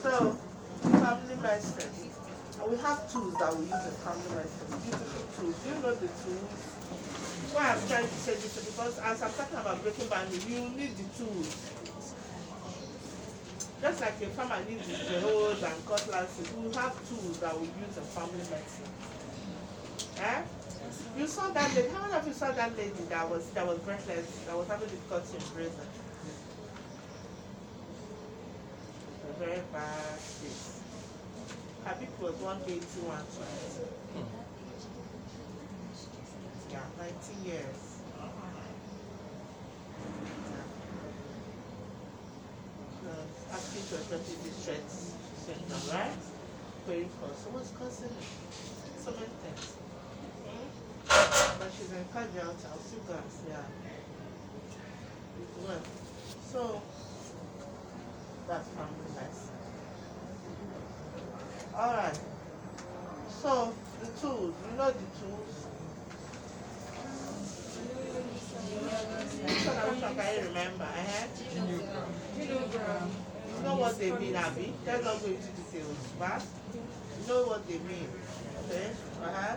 So, family medicine. We have tools that we use in family medicine. Beautiful tools. Do you know the tools? Why I'm trying to say this because as I'm talking about breaking boundaries, you need the tools. Just like a farmer needs the hoes and cutlasses, we have tools that we use in family medicine. Eh? You saw that lady. How many of you saw that lady that was that was breathless, that was having difficulty in breathing? Very bad case. Her BP was 180, 120. Yeah, 19 years. Asking to respect the stress syndrome, right? Very cause. So what's causing? So many things. Hmm? But she's in cardiac, I'll still go and see her. Well, so that's family. Alright. So the tools, you know the tools. So which one can you remember? Uh-huh. You know what they mean, Abby? Let's not go into details, but you know what they mean. Okay? Uh-huh.